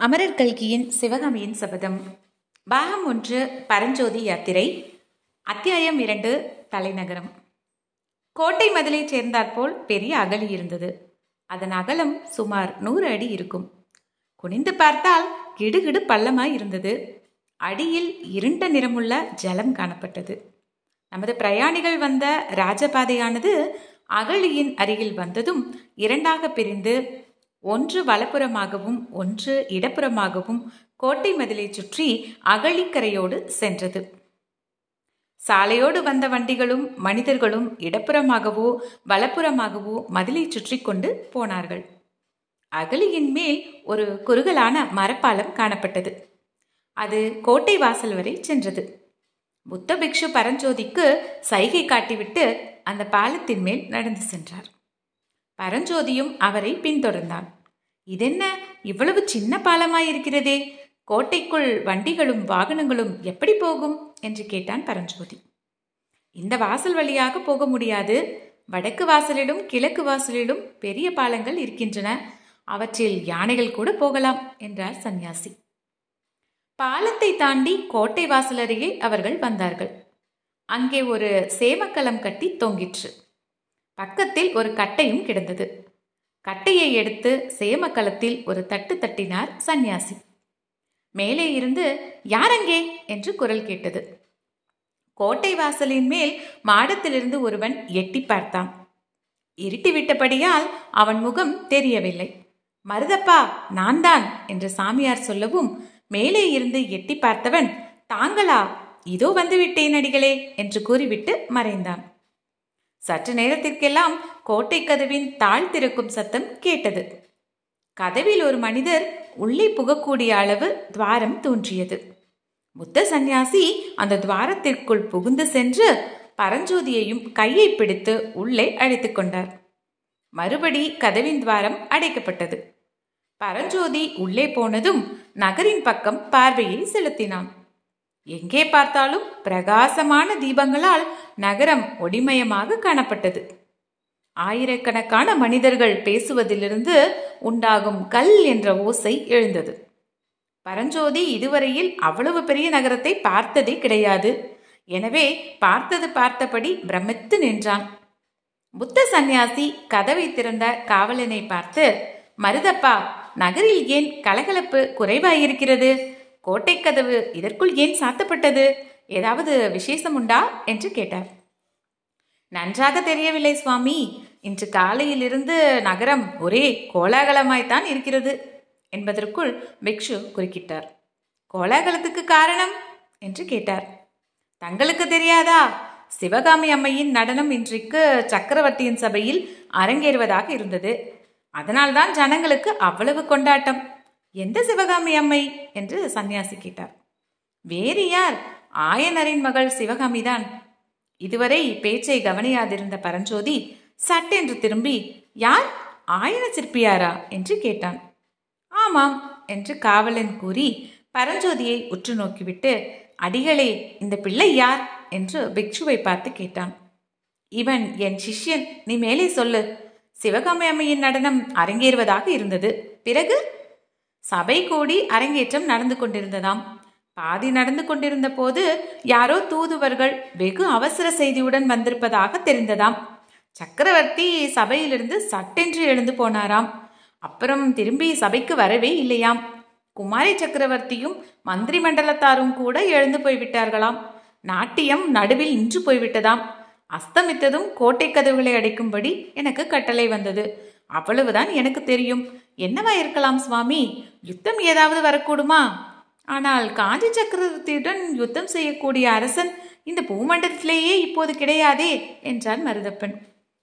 அமரர் கல்கியின் சிவகாமியின் சபதம். பாகம் ஒன்று பரஞ்சோதி யாத்திரை அத்தியாயம் இரண்டு தலைநகரம். கோட்டை மதிலைச் சேர்ந்தாற்போல் பெரிய அகழி இருந்தது. அதன் அகலம் சுமார் நூறு அடி இருக்கும். குனிந்து பார்த்தால் கிடுகிடு பள்ளமாய் இருந்தது. அடியில் இருண்ட நிறமுள்ள ஜலம் காணப்பட்டது. நமது பிரயாணிகள் வந்த ராஜபாதையானது அகழியின் அருகில் வந்ததும் இரண்டாக பிரிந்து ஒன்று வலப்புறமாகவும் ஒன்று இடப்புறமாகவும் கோட்டை மதிலை சுற்றி அகழிக்கரையோடு சென்றது. சாலையோடு வந்த வண்டிகளும் மனிதர்களும் இடப்புறமாகவோ வலப்புறமாகவோ மதிலை சுற்றி கொண்டு போனார்கள். அகழியின் மேல் ஒரு குறுகலான மரப்பாலம் காணப்பட்டது. அது கோட்டை வாசல் வரை சென்றது. புத்த பிக்ஷு பரஞ்சோதிக்கு சைகை காட்டிவிட்டு அந்த பாலத்தின் மேல் நடந்து சென்றார். பரஞ்சோதியும் அவரை பின்தொடர்ந்தான். இதென்ன? இவ்வளவு சின்ன பாலமாயிருக்கிறதே. கோட்டைக்குள் வண்டிகளும் வாகனங்களும் எப்படி போகும்? என்று கேட்டான் பரஞ்சோதி. இந்த வாசல் வழியாக போக முடியாது. வடக்கு வாசலிலும் கிழக்கு வாசலிலும் பெரிய பாலங்கள் இருக்கின்றன. அவற்றில் யானைகள் கூட போகலாம் என்றார் சந்நியாசி. பாலத்தை தாண்டி கோட்டை வாசல் அருகே அவர்கள் வந்தார்கள். அங்கே ஒரு சேமக்கலம் கட்டி தொங்கிற்று. பக்கத்தில் ஒரு கட்டையும் கிடந்தது. கட்டையை எடுத்து சேமக்கலத்தில் ஒரு தட்டு தட்டினார் சந்நியாசி. மேலே இருந்து யாரங்கே? என்று குரல் கேட்டது. கோட்டை வாசலின் மேல் மாடத்திலிருந்து ஒருவன் எட்டி பார்த்தான். இருட்டி விட்டபடியால் அவன் முகம் தெரியவில்லை. மருதப்பா நான் தான் என்று சாமியார் சொல்லவும் மேலே இருந்து எட்டி பார்த்தவன் தாங்களா? இதோ வந்து விட்டேன் அடிகளே என்று கூறிவிட்டு மறைந்தான். சற்று நேரத்திற்கெல்லாம் கோட்டை கதவின் தாழ் திறக்கும் சத்தம் கேட்டது. கதவில் ஒரு மனிதர் உள்ளே புகக்கூடிய அளவு துவாரம் தோன்றியது. புத்த சந்நியாசி அந்த துவாரத்திற்குள் புகுந்து சென்று பரஞ்சோதியையும் கையை பிடித்து உள்ளே அழைத்து கொண்டார். மறுபடி கதவின் துவாரம் அடைக்கப்பட்டது. பரஞ்சோதி உள்ளே போனதும் நகரின் பக்கம் பார்வையை செலுத்தினான். எங்கே பார்த்தாலும் பிரகாசமான தீபங்களால் நகரம் ஒளிமயமாக காணப்பட்டது. ஆயிரக்கணக்கான மனிதர்கள் பேசுவதிலிருந்து உண்டாகும் கல் என்ற ஓசை எழுந்தது. பரஞ்சோதி இதுவரையில் அவ்வளவு பெரிய நகரத்தை பார்த்ததே கிடையாது. எனவே பார்த்தது பார்த்தபடி பிரமித்து நின்றான். புத்த சந்நியாசி கதவை திறந்த காவலனை பார்த்து மருதப்பா நகரில் ஏன் கலகலப்பு குறைவாயிருக்கிறது? கோட்டை கதவு இதற்குள் ஏன் சாத்தப்பட்டது? ஏதாவது விசேஷம் உண்டா? என்று கேட்டார். நன்றாக தெரியவில்லை சுவாமி. இன்று காலையிலிருந்து நகரம் ஒரே கோலாகலமாய்த்தான் இருக்கிறது என்பதற்குள் பிக்ஷு குறுக்கிட்டார். கோலாகலத்துக்கு காரணம்? என்று கேட்டார். தங்களுக்கு தெரியாதா? சிவகாமி அம்மையின் நடனம் இன்றைக்கு சக்கரவர்த்தியின் சபையில் அரங்கேறுவதாக இருந்தது. அதனால்தான் ஜனங்களுக்கு அவ்வளவு கொண்டாட்டம். எந்த சிவகாமி அம்மை? என்று சந்நியாசி கேட்டார். வேறு யார்? ஆயனரின் மகள் சிவகாமிதான். இதுவரை பேச்சை கவனியாதிருந்த பரஞ்சோதி சட்டென்று திரும்பி யார்? ஆயன சிற்பியாரா? என்று கேட்டான். ஆமாம் என்று காவலன் கூறி பரஞ்சோதியை உற்று நோக்கிவிட்டு அடிகளே இந்த பிள்ளை யார்? என்று பிக்ஷுவை பார்த்து கேட்டான். இவன் என் சிஷ்யன். நீ மேலே சொல்லு. சிவகாமி அம்மையின் நடனம் அரங்கேறுவதாக இருந்தது. பிறகு? சபை கூடி அரங்கேற்றம் நடந்து கொண்டிருந்ததாம். பாதி நடந்து கொண்டிருந்த போது யாரோ தூதுவர்கள் வெகு அவசர செய்தியுடன் வந்திருப்பதாக தெரிந்ததாம். சக்கரவர்த்தி சபையிலிருந்து சட்டென்று எழுந்து போனாராம். அப்புறம் திரும்பி சபைக்கு வரவே இல்லையாம். குமாரி சக்கரவர்த்தியும் மந்திரி மண்டலத்தாரும் கூட எழுந்து போய்விட்டார்களாம். நாட்டியம் நடுவில் நின்று போய்விட்டதாம். அஸ்தமித்ததும் கோட்டை கதவுகளை அடைக்கும்படி எனக்கு கட்டளை வந்தது. அவ்வளவுதான் எனக்கு தெரியும். என்னவா இருக்கலாம் சுவாமி? யுத்தம் ஏதாவது வரக்கூடுமா? ஆனால் காஞ்சி சக்கரவர்த்தியுடன் யுத்தம் செய்யக்கூடிய அரசன் இந்த பூமண்டலத்திலேயே இப்போது கிடையாதே என்றான் மருதப்பன்.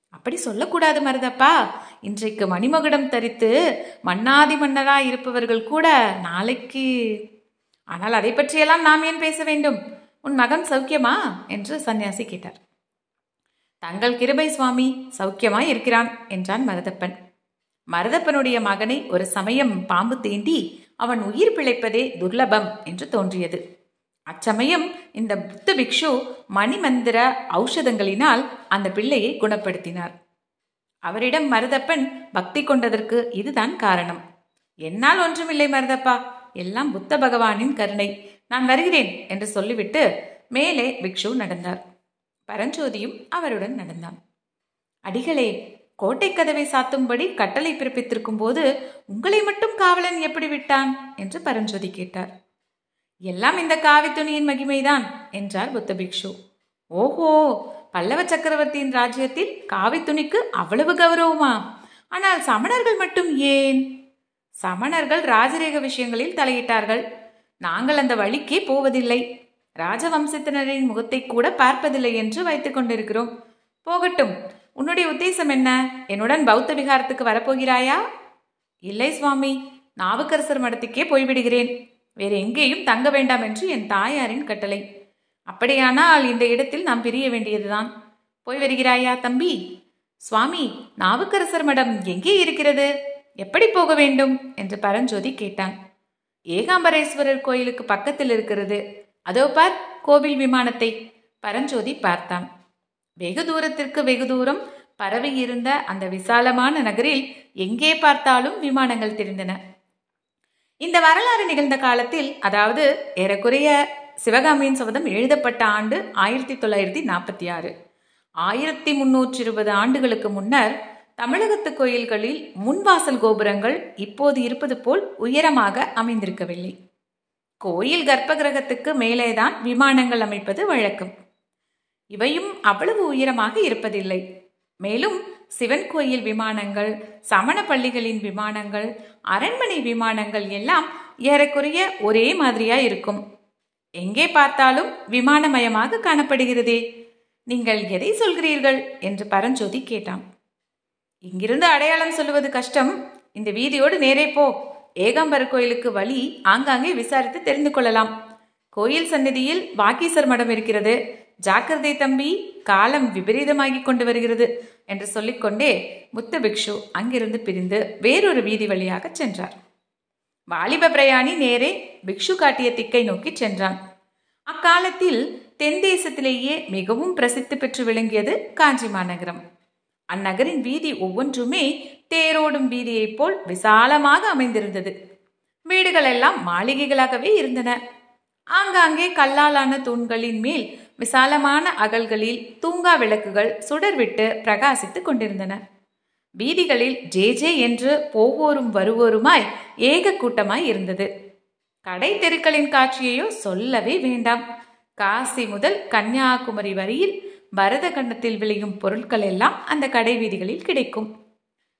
அப்படி சொல்லக்கூடாது மருதப்பா. இன்றைக்கு மணிமகுடம் தரித்து மன்னாதி மன்னரா இருப்பவர்கள் கூட நாளைக்கு. ஆனால் அதை பற்றியெல்லாம் நாம் ஏன் பேச வேண்டும்? உன் மகன் சௌக்கியமா? என்று சன்னியாசி கேட்டார். தங்கள் கிருபை சுவாமி சௌக்கியமாய் இருக்கிறான் என்றான் மருதப்பன். மருதப்பனுடைய மகனை ஒரு சமயம் பாம்பு தீண்டி அவன் உயிர் பிழைப்பதே துர்லபம் என்று தோன்றியது. அச்சமயம் இந்த புத்த பிக்ஷு மணிமந்திர ஔஷதங்களினால் அந்த பிள்ளையை குணப்படுத்தினார். அவரிடம் மருதப்பன் பக்தி கொண்டதற்கு இதுதான் காரணம். என்னால் ஒன்றுமில்லை மருதப்பா எல்லாம் புத்த பகவானின் கருணை. நான் வருகிறேன் என்று சொல்லிவிட்டு மேலே பிக்ஷு நடந்தார். பரஞ்சோதியும் அவருடன் நடந்தான். அடிகளே கோட்டை கதவை சாத்தும்படி கட்டளை பிறப்பித்திருக்கும் போது உங்களை மட்டும் காவலன் எப்படி விட்டான்? என்று பரஞ்சோதி கேட்டார். எல்லாம் இந்த காவி துணியின் மகிமைதான் என்றார் புத்த பிக்ஷு. ஓஹோ பல்லவ சக்கரவர்த்தியின் ராஜ்யத்தில் காவி துணிக்கு அவ்வளவு கௌரவமா? ஆனால் சமணர்கள் மட்டும் ஏன்? சமணர்கள் ராஜரேக விஷயங்களில் தலையிட்டார்கள். நாங்கள் அந்த வழிக்கே போவதில்லை. ராஜவம்சத்தினரின் முகத்தை கூட பார்ப்பதில்லை என்று வைத்துக் கொண்டிருக்கிறோம். போகட்டும் உன்னுடைய உத்தேசம் என்ன? என்னுடன் பௌத்த விகாரத்துக்கு வரப்போகிறாயா? இல்லை சுவாமி. நாவுக்கரசர் மடத்துக்கே போய்விடுகிறேன். வேறு எங்கேயும் தங்க வேண்டாம் என்று என் தாயாரின் கட்டளை. அப்படியானால் இந்த இடத்தில் நாம் பிரிய வேண்டியதுதான். போய் வருகிறாயா தம்பி? சுவாமி நாவுக்கரசர் மடம் எங்கே இருக்கிறது? எப்படி போக வேண்டும்? என்று பரஞ்சோதி கேட்டான். ஏகாம்பரேஸ்வரர் கோயிலுக்கு பக்கத்தில் இருக்கிறது. அதோ பார் கோவில் விமானத்தை. பரஞ்சோதி பார்த்தான். வெகு தூரத்திற்கு வெகு தூரம் பரவி இருந்த அந்த விசாலமான நகரில் எங்கே பார்த்தாலும் விமானங்கள் தெரிந்தன. இந்த வரலாறு நிகழ்ந்த காலத்தில் அதாவது ஏறக்குறைய சிவகாமியின் சபதம் எழுதப்பட்ட ஆண்டு ஆயிரத்தி தொள்ளாயிரத்தி நாற்பத்தி ஆறு. ஆயிரத்தி முன்னூற்றி இருபது ஆண்டுகளுக்கு முன்னர் தமிழகத்து கோயில்களில் முன்வாசல் கோபுரங்கள் இப்போது இருப்பது போல் உயரமாக அமைந்திருக்கவில்லை. கோயில் கர்ப்பகிரகத்துக்கு மேலேதான் விமானங்கள் அமைப்பது வழக்கம். இவையும் அவ்வளவு உயரமாக இருப்பதில்லை. மேலும் சிவன் கோயில் விமானங்கள் சமண பள்ளிகளின் விமானங்கள் அரண்மனை விமானங்கள் எல்லாம் ஏறக்குறைய ஒரே மாதிரியா இருக்கும். எங்கே பார்த்தாலும் விமானமயமாக காணப்படுகிறதே. நீங்கள் எதை சொல்கிறீர்கள்? என்று பரஞ்சோதி கேட்டான். இங்கிருந்து அடையாளம் சொல்லுவது கஷ்டம். இந்த வீதியோடு நேரே போ. ஏகாம்பர கோயிலுக்கு வழி ஆங்காங்கே விசாரித்து தெரிந்து கொள்ளலாம். கோயில் சந்நிதியில் வாக்கீசர் மடம் இருக்கிறது. ஜாக்கிரதை தம்பி காலம் விபரீதமாகி கொண்டு வருகிறது என்று சொல்லிக்கொண்டே முத்த பிக்ஷு அங்கிருந்து பிரிந்து வேறொரு வீதி வழியாக சென்றார். வாலிப பிரயாணி நேரே பிக்ஷு காட்டிய திக்கை நோக்கி சென்றான். அக்காலத்தில் தென் தேசத்திலேயே மிகவும் பிரசித்தி பெற்று விளங்கியது காஞ்சி மாநகரம் அந்நகரின் வீதி ஒவ்வொன்றுமே தேரோடும் வீதியைப் போல் விசாலமாக அமைந்திருந்தது. வீடுகள் எல்லாம் மாளிகைகளாகவே இருந்தன. ஆங்காங்கே கல்லாலான தூண்களின் மேல் விசாலமான அகல்களில் தூங்கா விளக்குகள் சுடர்விட்டு பிரகாசித்துக் கொண்டிருந்தன. வீதிகளில் ஜே ஜே என்று போவோரும் வருவோருமாய் ஏக கூட்டமாய் இருந்தது. கடை தெருக்களின் காட்சியையோ சொல்லவே வேண்டாம். காசி முதல் கன்னியாகுமரி வரையில் பரத கண்டத்தில் விளையும் பொருட்கள் எல்லாம் அந்த கடை வீதிகளில் கிடைக்கும்.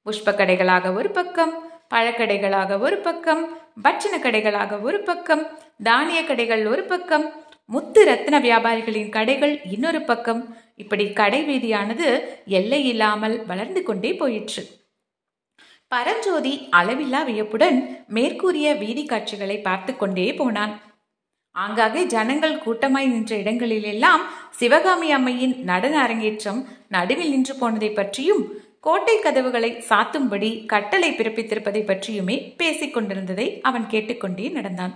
புஷ்ப கடைகளாக ஒரு பக்கம் பழக்கடைகளாக ஒரு பக்கம் பட்சண கடைகளாக ஒரு பக்கம் தானிய கடைகள் ஒரு பக்கம் முத்து ரத்ன வியாபாரிகளின் கடைகள் இன்னொரு பக்கம். இப்படி கடை வீதியானது எல்லை இல்லாமல் வளர்ந்து கொண்டே போயிற்று. பரஞ்சோதி அளவில்லா வியப்புடன் மேற்கூறிய வீதி காட்சிகளை பார்த்து கொண்டே போனான். ஆங்காங்கே ஜனங்கள் கூட்டமாய் நின்ற இடங்களிலெல்லாம் சிவகாமி அம்மையின் நடன அரங்கேற்றம் நடுவில் நின்று போனதை பற்றியும் கோட்டை கதவுகளை சாத்தும்படி கட்டளை பிறப்பித்திருப்பதை பற்றியுமே பேசிக் கொண்டிருந்ததை அவன் கேட்டுக்கொண்டே நடந்தான்.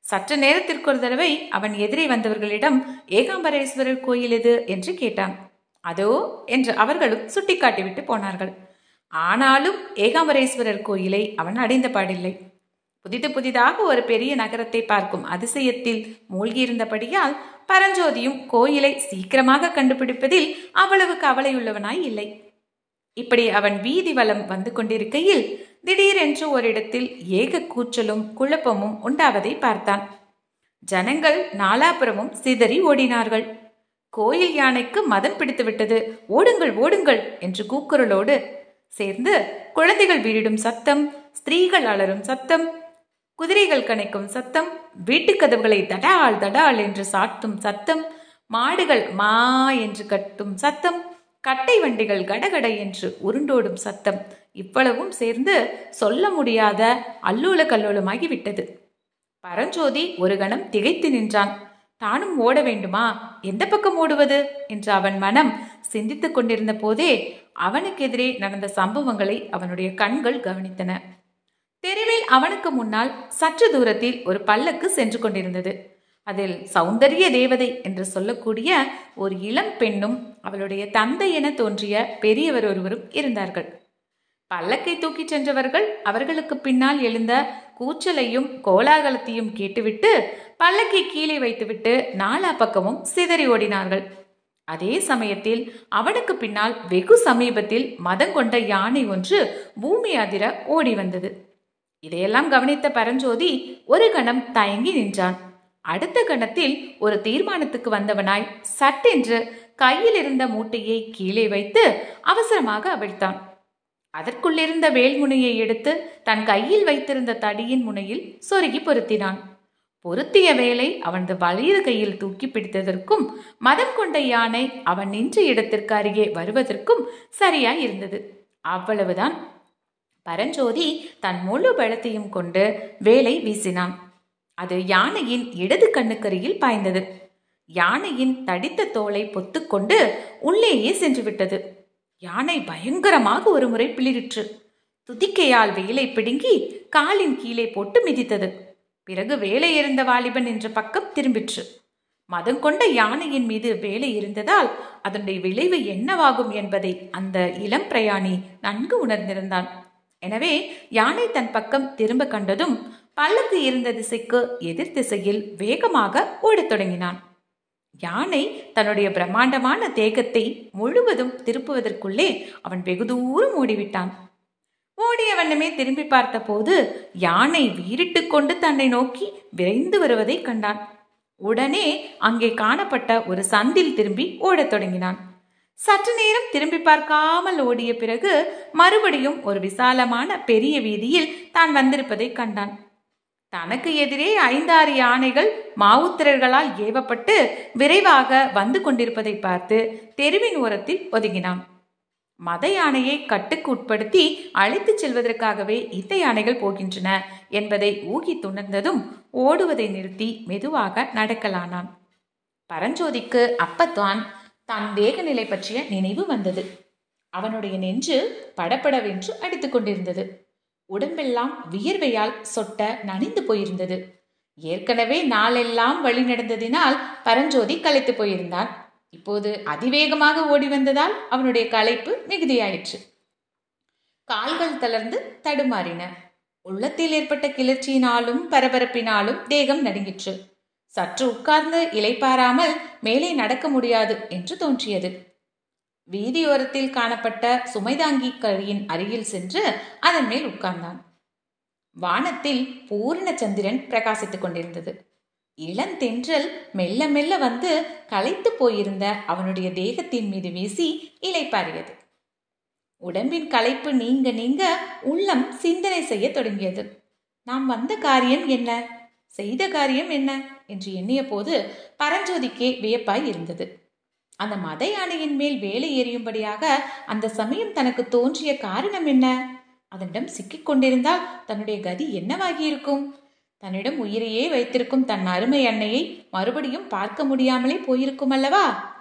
சற்று நேரத்திற்கு ஒரு தடவை அவன் எதிரே வந்தவர்களிடம் ஏகாம்பரேஸ்வரர் கோயில் எது? என்று கேட்டான். அதோ என்று அவர்களும் சுட்டிக்காட்டிவிட்டு போனார்கள். ஆனாலும் ஏகாம்பரேஸ்வரர் கோயிலை அவன் அடைந்த பாடில்லை. புதிது புதிதாக ஒரு பெரிய நகரத்தை பார்க்கும் அதிசயத்தில் மூழ்கியிருந்தபடியால் பரஞ்சோதியும் கோயிலை சீக்கிரமாக கண்டுபிடிப்பதில் அவ்வளவு கவலையுள்ளவனாய் இல்லை. இப்படி அவன் வீதி வலம் வந்து கொண்டிருக்கையில் திடீரென்று ஓரிடத்தில் ஏக கூச்சலும் குழப்பமும் உண்டாவதை பார்த்தான். ஜனங்கள் நாலாபுரமும் சிதறி ஓடினார்கள். கோயில் யானைக்கு மதம் பிடித்துவிட்டது ஓடுங்கள் ஓடுங்கள் என்று கூக்குரலோடு சேர்ந்து குழந்தைகள் வீழிடும் சத்தம் ஸ்திரீகள் அலரும் சத்தம் குதிரைகள் கணைக்கும் சத்தம் வீட்டுக் கதவுகளை தடால் தடால் என்று சாட்டும் சத்தம் மாடுகள் மா என்று கட்டும் சத்தம் கட்டை வண்டிகள் கடகட என்று உருண்டோடும் சத்தம் இவ்வளவும் சேர்ந்து சொல்ல முடியாத அல்லோல கல்லோலமாகி விட்டது. பரஞ்சோதி ஒரு கணம் திகைத்து நின்றான். தானும் ஓட வேண்டுமா? எந்த பக்கம் ஓடுவது? என்று அவன் மனம் சிந்தித்துக் கொண்டிருந்த போதே அவனுக்கு எதிரே நடந்த சம்பவங்களை அவனுடைய கண்கள் கவனித்தன. தெருவில் அவனுக்கு முன்னால் சற்று தூரத்தில் ஒரு பல்லக்கு சென்று கொண்டிருந்தது. அதில் சௌந்தரிய தேவதை என்று சொல்லக்கூடிய ஒரு இளம் பெண்ணும் அவளுடைய தந்தை என தோன்றிய பெரியவர் ஒருவரும் இருந்தார்கள். பல்லக்கை தூக்கிச் சென்றவர்கள் அவர்களுக்கு பின்னால் எழுந்த கூச்சலையும் கோலாகலத்தையும் கேட்டுவிட்டு பல்லக்கை கீழே வைத்துவிட்டு நாலா பக்கமும் சிதறி ஓடினார்கள். அதே சமயத்தில் அவனுக்கு பின்னால் வெகு சமீபத்தில் மதங்கொண்ட யானை ஒன்று பூமி அதிர ஓடி வந்தது. இதையெல்லாம் கவனித்த பரஞ்சோதி ஒரு கணம் தயங்கி நின்றான். அடுத்த கணத்தில் ஒரு தீர்மானத்துக்கு வந்தவனாய் சட்டென்று கையில் இருந்த மூட்டையை கீழே வைத்து அவசரமாக அவிழ்த்தான். அதற்குள்ளிருந்த வேல்முனையை எடுத்து தன் கையில் வைத்திருந்த தடியின் முனையில் சொருகி பொருத்தினான். பொருத்திய வேலை அவனது வலிது கையில் தூக்கி பிடித்ததற்கும் மதம் கொண்ட யானை அவன் நின்ற இடத்திற்கு அருகே வருவதற்கும் சரியாய் இருந்தது அவ்வளவுதான். பரஞ்சோதி தன் முழு பலத்தையும் கொண்டு வேலை வீசினான். அது யானையின் இடது கண்ணுக்கருகில் பாய்ந்தது. யானையின் தடித்த தோலை பொத்துக்கொண்டு உள்ளேயே சென்று விட்டது யானை பயங்கரமாக ஒரு முறை பிளிரிற்று துதிக்கையால் வேலை பிடுங்கி காலின் கீழே போட்டு மிதித்தது. பிறகு வேலை இருந்த வாலிபன் என்ற பக்கம் திரும்பிற்று. மதம் கொண்ட யானையின் மீது வேலை இருந்ததால் அதனுடைய விளைவு என்னவாகும் என்பதை அந்த இளம் பிரயாணி நன்கு உணர்ந்திருந்தான். எனவே யானை தன் பக்கம் திரும்ப கண்டதும் பல்லக்கு இருந்த திசைக்கு எதிர் திசையில் வேகமாக ஓடத் தொடங்கினான். யானை தன்னுடைய பிரம்மாண்டமான தேகத்தை முழுவதும் திருப்புவதற்குள்ளே அவன் வெகு தூரம் ஓடிவிட்டான். ஓடிய வண்ணமே திரும்பி பார்த்தபோது யானை வீறிட்டு கொண்டு தன்னை நோக்கி விரைந்து வருவதை கண்டான். உடனே அங்கே காணப்பட்ட ஒரு சந்தில் திரும்பி ஓடத் தொடங்கினான். சற்று நேரம் திரும்பி பார்க்காமல் ஓடிய பிறகு மறுபடியும் ஒரு விசாலமான பெரிய வீதியில் தான் வந்திருப்பதை கண்டான். தனக்கு எதிரே ஐந்தாறு யானைகள் மாவுத்திரர்களால் ஏவப்பட்டு விரைவாக வந்து கொண்டிருப்பதை பார்த்து தெருவின் ஓரத்தில் ஒதுங்கினான். மத யானையை கட்டுக்கு உட்படுத்தி அழைத்துச் செல்வதற்காகவே இந்த யானைகள் போகின்றன என்பதை ஊகித்துணர்ந்ததும் ஓடுவதை நிறுத்தி மெதுவாக நடக்கலானான். பரஞ்சோதிக்கு அப்பத்தான் தான் வேகநிலை பற்றிய நினைவு வந்தது. அவனுடைய நெஞ்சு படபடவென்று அடித்துக் கொண்டிருந்தது. உடம்பெல்லாம் வியர்வையால் சொட்ட நனைந்து போயிருந்தது. ஏற்கனவே நாளெல்லாம் வழி நடந்ததினால் பரஞ்சோதி களைத்து போயிருந்தான். இப்போது அதிவேகமாக ஓடி வந்ததால் அவனுடைய களைப்பு மிகுதியாயிற்று. கால்கள் தளர்ந்து தடுமாறின. உள்ளத்தில் ஏற்பட்ட கிளர்ச்சியினாலும் பரபரப்பினாலும் தேகம் நடுங்கிற்று. சற்று உட்கார்ந்து இலைப்பாராமல் மேலே நடக்க முடியாது என்று தோன்றியது. வீதியோரத்தில் காணப்பட்ட சுமைதாங்கி கழியின் அருகில் சென்று அதன் மேல் உட்கார்ந்தான். வானத்தில் பூர்ண சந்திரன் பிரகாசித்துக் கொண்டிருந்தது. இளந்தென்றல் மெல்ல மெல்ல வந்து களைத்து போயிருந்த அவனுடைய தேகத்தின் மீது வீசி இலைப்பாரியது உடம்பின் களைப்பு நீங்க நீங்க உள்ளம் சிந்தனை செய்ய தொடங்கியது. நாம் வந்த காரியம் என்ன? செய்த காரியம் என்ன? என்று எண்ணிய போது பரஞ்சோதிக்கே வியப்பாய் இருந்தது. அந்த மத யானையின் மேல் வேலை எறியும்படியாக அந்த சமயம் தனக்கு தோன்றிய காரணம் என்ன? அதனிடம் சிக்கிக் கொண்டிருந்தால் தன்னுடைய கதி என்னவாகியிருக்கும்? தன்னிடம் உயிரையே வைத்திருக்கும் தன் அருமை அன்னையை மறுபடியும் பார்க்க முடியாமலே போயிருக்கும் அல்லவா?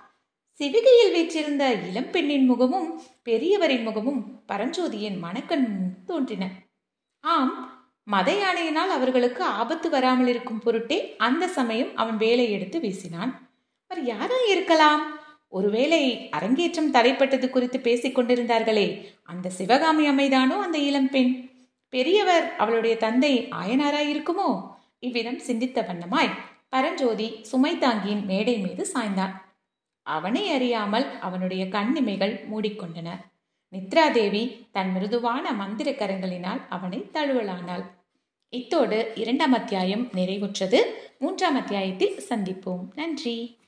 சிவிகையில் வீற்றிருந்த இளம் பெண்ணின் முகமும் பெரியவரின் முகமும் பரஞ்சோதியின் மணக்கண் தோன்றின. ஆம் மத யானையினால் அவர்களுக்கு ஆபத்து வராமல் இருக்கும் பொருட்டே அந்த சமயம் அவன் வேலை எடுத்து வீசினான். அவர் யாரா இருக்கலாம். ஒருவேளை அரங்கேற்றம் தடைப்பட்டது குறித்து பேசிக் கொண்டிருந்தார்களே. அந்த சிவகாமி அம்மைதானோ அந்த இளம்பெண் பெரியவர் அவளுடைய தந்தை ஆயனாராய் இருக்குமோ? இவ்விதம் சிந்தித்த வண்ணமாய் பரஞ்சோதி சுமை தாங்கியின் மேடை மீது சாய்ந்தான். அவனை அறியாமல் அவனுடைய கண்ணிமைகள் மூடிக்கொண்டன. நித்ராதேவி தன் மிருதுவான மந்திர கரங்களினால் அவனை தழுவலானாள். இத்தோடு இரண்டாம் அத்தியாயம் நிறைவுற்றது. மூன்றாம் அத்தியாயத்தில் சந்திப்போம். நன்றி.